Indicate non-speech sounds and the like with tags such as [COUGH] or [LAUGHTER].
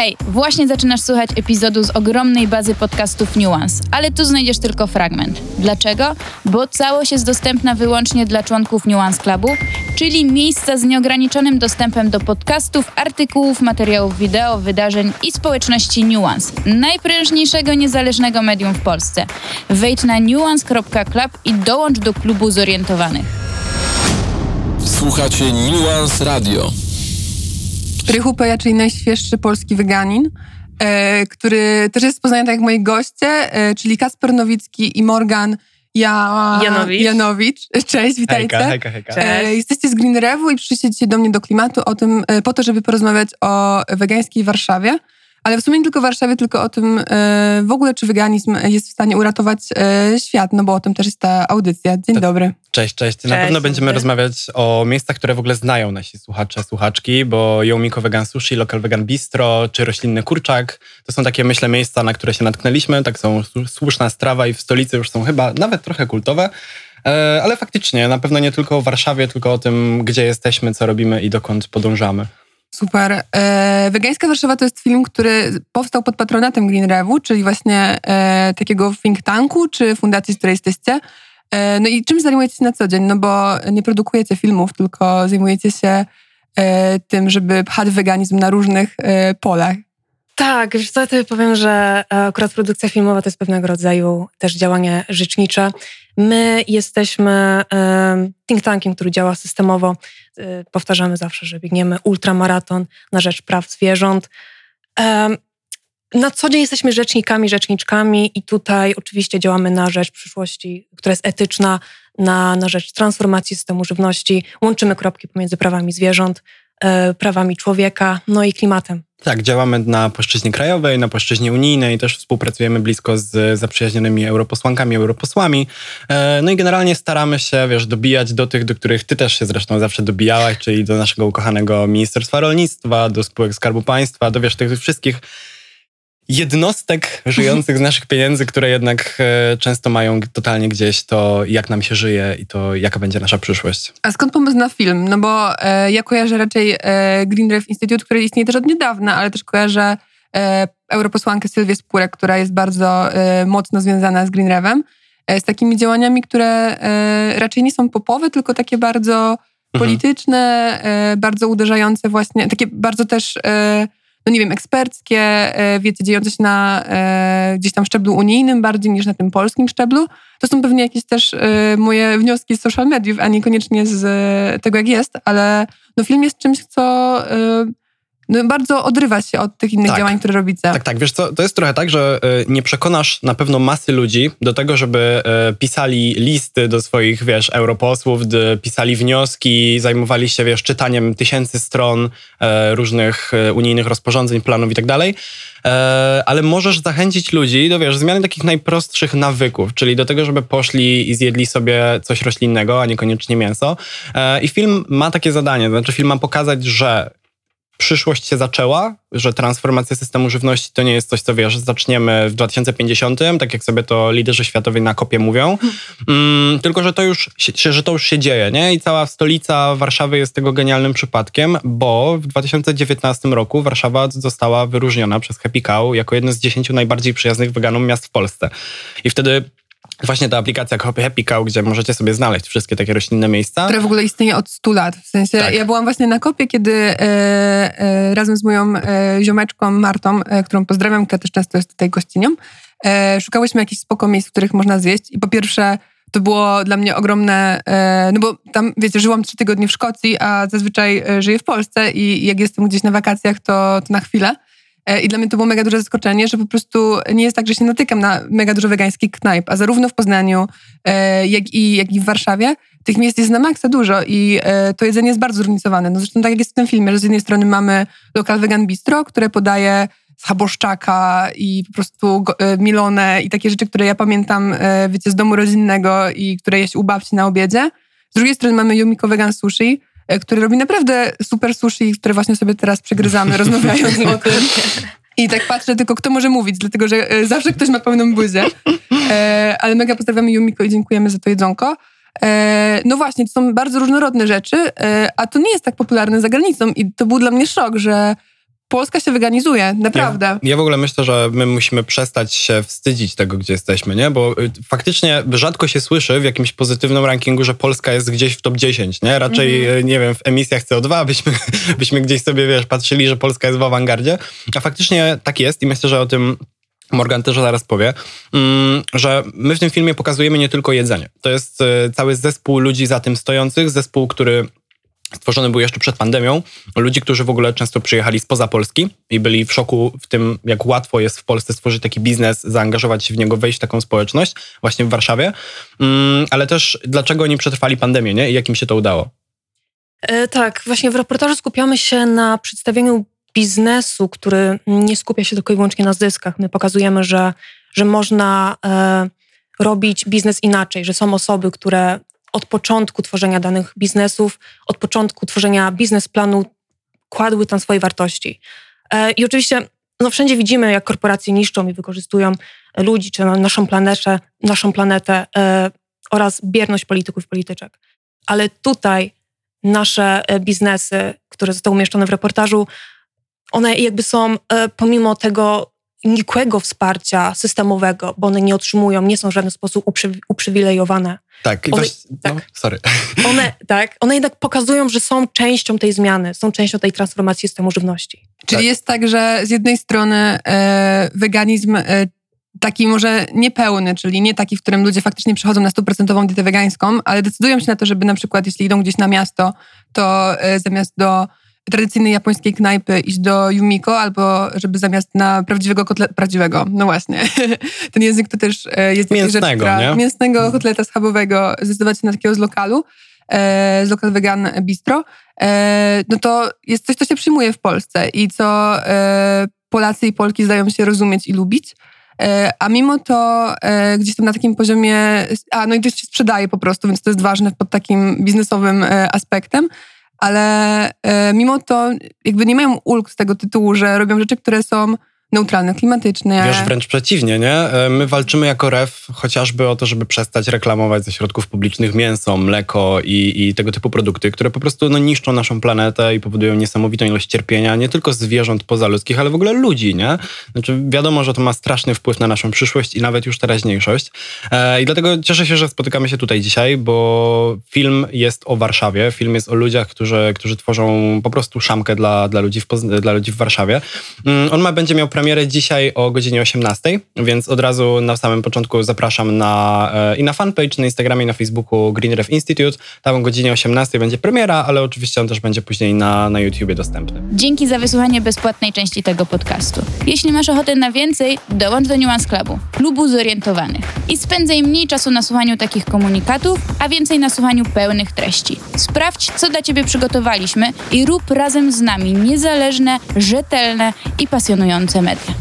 Hej, właśnie zaczynasz słuchać epizodu z ogromnej bazy podcastów Nuance, ale tu znajdziesz tylko fragment. Dlaczego? Bo całość jest dostępna wyłącznie dla członków Nuance Clubu, czyli miejsca z nieograniczonym dostępem do podcastów, artykułów, materiałów wideo, wydarzeń i społeczności Nuance, najprężniejszego niezależnego medium w Polsce. Wejdź na nuance.club i dołącz do klubu zorientowanych. Słuchacie Nuance Radio. Rychu Peja, czyli najświeższy polski weganin, e, który też jest poznany tak jak moi goście, e, czyli Kasper Nowicki i Morgan ja... Janowicz. Janowicz. Cześć, witajcie. Hejka, hejka, hejka. E, jesteście z Green Rewu i przyszliście dzisiaj do mnie do klimatu o tym, e, po to, żeby porozmawiać o wegańskiej Warszawie. Ale w sumie nie tylko w Warszawie, tylko o tym e, w ogóle, czy weganizm jest w stanie uratować e, świat, no bo o tym też jest ta audycja. Dzień To- dobry. Cześć, cześć. Na Cześć, pewno będziemy dobry. rozmawiać o miejscach, które w ogóle znają nasi słuchacze, słuchaczki, bo Yomiko Vegan Sushi, Local Vegan Bistro czy Roślinny Kurczak to są takie, myślę, miejsca, na które się natknęliśmy. Tak są słu- słuszna strawa i w stolicy już są chyba nawet trochę kultowe. E, Ale faktycznie, na pewno nie tylko o Warszawie, tylko o tym, gdzie jesteśmy, co robimy i dokąd podążamy. Super. E, Wegańska Warszawa to jest film, który powstał pod patronatem Green Revu, czyli właśnie e, takiego think tanku czy fundacji, z której jesteście. E, no i czym zajmujecie się na co dzień? No bo nie produkujecie filmów, tylko zajmujecie się e, tym, żeby pchać weganizm na różnych e, polach. Tak, wiesz co, ja tobie powiem, że e, akurat produkcja filmowa to jest pewnego rodzaju też działanie rzecznicze. My jesteśmy think tankiem, który działa systemowo. E, Powtarzamy zawsze, że biegniemy ultramaraton na rzecz praw zwierząt. Na co dzień jesteśmy rzecznikami, rzeczniczkami i tutaj oczywiście działamy na rzecz przyszłości, która jest etyczna, na, na rzecz transformacji systemu żywności. Łączymy kropki pomiędzy prawami zwierząt, e, prawami człowieka, no i klimatem. Tak, działamy na płaszczyźnie krajowej, na płaszczyźnie unijnej, też współpracujemy blisko z zaprzyjaźnionymi europosłankami, europosłami. E, No i generalnie staramy się, wiesz, dobijać do tych, do których ty też się zresztą zawsze dobijałaś, czyli do naszego ukochanego Ministerstwa Rolnictwa, do spółek Skarbu Państwa, do wiesz, tych wszystkich jednostek żyjących z naszych pieniędzy, które jednak e, często mają totalnie gdzieś to, jak nam się żyje i to, jaka będzie nasza przyszłość. A skąd pomysł na film? No bo e, ja kojarzę raczej e, Green Rev Institute, który istnieje też od niedawna, ale też kojarzę e, europosłankę Sylwię Spurek, która jest bardzo e, mocno związana z Green Revem, e, z takimi działaniami, które e, raczej nie są popowe, tylko takie bardzo polityczne, e, bardzo uderzające właśnie, takie bardzo też, no nie wiem, eksperckie, e, wiecie, dziejące się na e, gdzieś tam szczeblu unijnym bardziej niż na tym polskim szczeblu. To są pewnie jakieś też e, moje wnioski z social mediów, a niekoniecznie z tego, jak jest, ale no film jest czymś, co bardzo odrywa się od tych innych Tak. działań, które robicie. Tak, tak. Wiesz co, to jest trochę tak, że y, nie przekonasz na pewno masy ludzi do tego, żeby y, pisali listy do swoich, wiesz, europosłów, pisali wnioski, zajmowali się, wiesz, czytaniem tysięcy stron y, różnych unijnych rozporządzeń, planów i tak dalej. E, Ale możesz zachęcić ludzi do, wiesz, zmiany takich najprostszych nawyków, czyli do tego, żeby poszli i zjedli sobie coś roślinnego, a niekoniecznie mięso. E, I film ma takie zadanie, to znaczy film ma pokazać, że przyszłość się zaczęła, że transformacja systemu żywności to nie jest coś, co wiesz, zaczniemy w 2050, tak jak sobie to liderzy światowi na kopie mówią, mm, tylko że to, już się, że to już się dzieje, nie? I cała stolica Warszawy jest tego genialnym przypadkiem, bo w 2019 roku Warszawa została wyróżniona przez Happy Cow jako jedno z 10 najbardziej przyjaznych weganom miast w Polsce. I wtedy właśnie ta aplikacja Happy Cow, gdzie możecie sobie znaleźć wszystkie takie roślinne miejsca. która w ogóle istnieje od 100 lat. W sensie Tak. ja byłam właśnie na kopie, kiedy e, e, razem z moją e, ziomeczką Martą, e, którą pozdrawiam, która też często jest tutaj gościnią, e, szukałyśmy jakichś spoko miejsc, w których można zjeść i po pierwsze to było dla mnie ogromne, e, no bo tam, wiecie, żyłam trzy tygodnie w Szkocji, a zazwyczaj żyję w Polsce i jak jestem gdzieś na wakacjach, to, to na chwilę. E, I dla mnie to było mega duże zaskoczenie, że po prostu nie jest tak, że się natykam na mega dużo wegańskich knajp, a zarówno w Poznaniu, e, jak, i, jak i w Warszawie tych miejsc jest na maksa dużo i e, to jedzenie jest bardzo zróżnicowane. No zresztą tak jak jest w tym filmie, że z jednej strony mamy Local Vegan Bistro, które podaje schaboszczaka i po prostu milone i takie rzeczy, które ja pamiętam, wiecie, z domu rodzinnego i które jeść u babci na obiedzie. Z drugiej strony mamy Yumiko Vegan Sushi, który robi naprawdę super sushi, które właśnie sobie teraz przegryzamy, [LAUGHS] rozmawiając o tym. I tak patrzę tylko, kto może mówić, dlatego że e, zawsze ktoś ma pełną buzię. E, ale mega pozdrawiamy Yumiko i dziękujemy za to jedzonko. E, no właśnie, to są bardzo różnorodne rzeczy, e, a to nie jest tak popularne za granicą i to był dla mnie szok, że Polska się wyganizuje, naprawdę. Ja, ja, w ogóle myślę, że my musimy przestać się wstydzić tego, gdzie jesteśmy, nie? Bo y, faktycznie rzadko się słyszy w jakimś pozytywnym rankingu, że Polska jest gdzieś w top 10, nie? Raczej, mhm. nie wiem, w emisjach CO2 byśmy, [LAUGHS] byśmy gdzieś sobie, wiesz, patrzyli, że Polska jest w awangardzie, a faktycznie tak jest i myślę, że o tym Morgan też zaraz powie, mm, że my w tym filmie pokazujemy nie tylko jedzenie. To jest y, cały zespół ludzi za tym stojących, zespół, który stworzony był jeszcze przed pandemią. Ludzi, którzy w ogóle często przyjechali spoza Polski i byli w szoku w tym, jak łatwo jest w Polsce stworzyć taki biznes, zaangażować się w niego, wejść w taką społeczność, właśnie w Warszawie. Mm, ale też dlaczego oni przetrwali pandemię, nie? I jak im się to udało? E, tak, właśnie w reportażu skupiamy się na przedstawieniu biznesu, który nie skupia się tylko i wyłącznie na zyskach. My pokazujemy, że, że można e, robić biznes inaczej, że są osoby, które od początku tworzenia danych biznesów, od początku tworzenia biznesplanu kładły tam swoje wartości. E, I oczywiście no wszędzie widzimy, jak korporacje niszczą i wykorzystują ludzi, czy naszą planetę, naszą planetę e, oraz bierność polityków i polityczek. Ale tutaj nasze e, biznesy, które zostały umieszczone w reportażu, one jakby są pomimo tego nikłego wsparcia systemowego, bo one nie otrzymują, nie są w żaden sposób uprzywilejowane. Tak, i one, no, tak. sorry. [LAUGHS] One, tak, one jednak pokazują, że są częścią tej zmiany, są częścią tej transformacji systemu żywności. Czyli tak. jest tak, że z jednej strony e, weganizm e, taki może niepełny, czyli nie taki, w którym ludzie faktycznie przychodzą na stuprocentową dietę wegańską, ale decydują się na to, żeby na przykład, jeśli idą gdzieś na miasto, to e, zamiast do tradycyjnej japońskiej knajpy iść do Yumiko, albo żeby zamiast na prawdziwego kotleta, prawdziwego, no właśnie, [LAUGHS] ten język to też e, jest mięsnego, rzecz, która, mięsnego mhm. kotleta schabowego, zdecydować się na takiego z lokalu, e, z lokal vegan bistro, e, no to jest coś, co się przyjmuje w Polsce i co Polacy i Polki zdają się rozumieć i lubić. A mimo to e, gdzieś tam na takim poziomie, a no i to się sprzedaje po prostu, więc to jest ważne pod takim biznesowym aspektem ale e, mimo to jakby nie mają ulg z tego tytułu, że robią rzeczy, które są neutralne klimatycznie. Wiesz, wręcz przeciwnie, nie? E, my walczymy jako REF chociażby o to, żeby przestać reklamować ze środków publicznych mięso, mleko i, i tego typu produkty, które po prostu no, niszczą naszą planetę i powodują niesamowitą ilość cierpienia, nie tylko zwierząt pozaludzkich, ale w ogóle ludzi, nie? Znaczy wiadomo, że to ma straszny wpływ na naszą przyszłość i nawet już teraźniejszość. E, I dlatego cieszę się, że spotykamy się tutaj dzisiaj, bo film jest o Warszawie, film jest o ludziach, którzy, którzy tworzą po prostu szamkę dla, dla, ludzi, w, dla ludzi w Warszawie. Mm, on ma, będzie miał premierę dzisiaj o godzinie 18, więc od razu na samym początku zapraszam na, e, i na fanpage na Instagramie i na Facebooku Green Ref Institute. Tam o godzinie 18 będzie premiera, ale oczywiście on też będzie później na, na YouTubie dostępny. Dzięki za wysłuchanie bezpłatnej części tego podcastu. Jeśli masz ochotę na więcej, dołącz do Nuance Clubu, klubu zorientowanych i spędzaj mniej czasu na słuchaniu takich komunikatów, a więcej na słuchaniu pełnych treści. Sprawdź, co dla Ciebie przygotowaliśmy i rób razem z nami niezależne, rzetelne i pasjonujące comedia.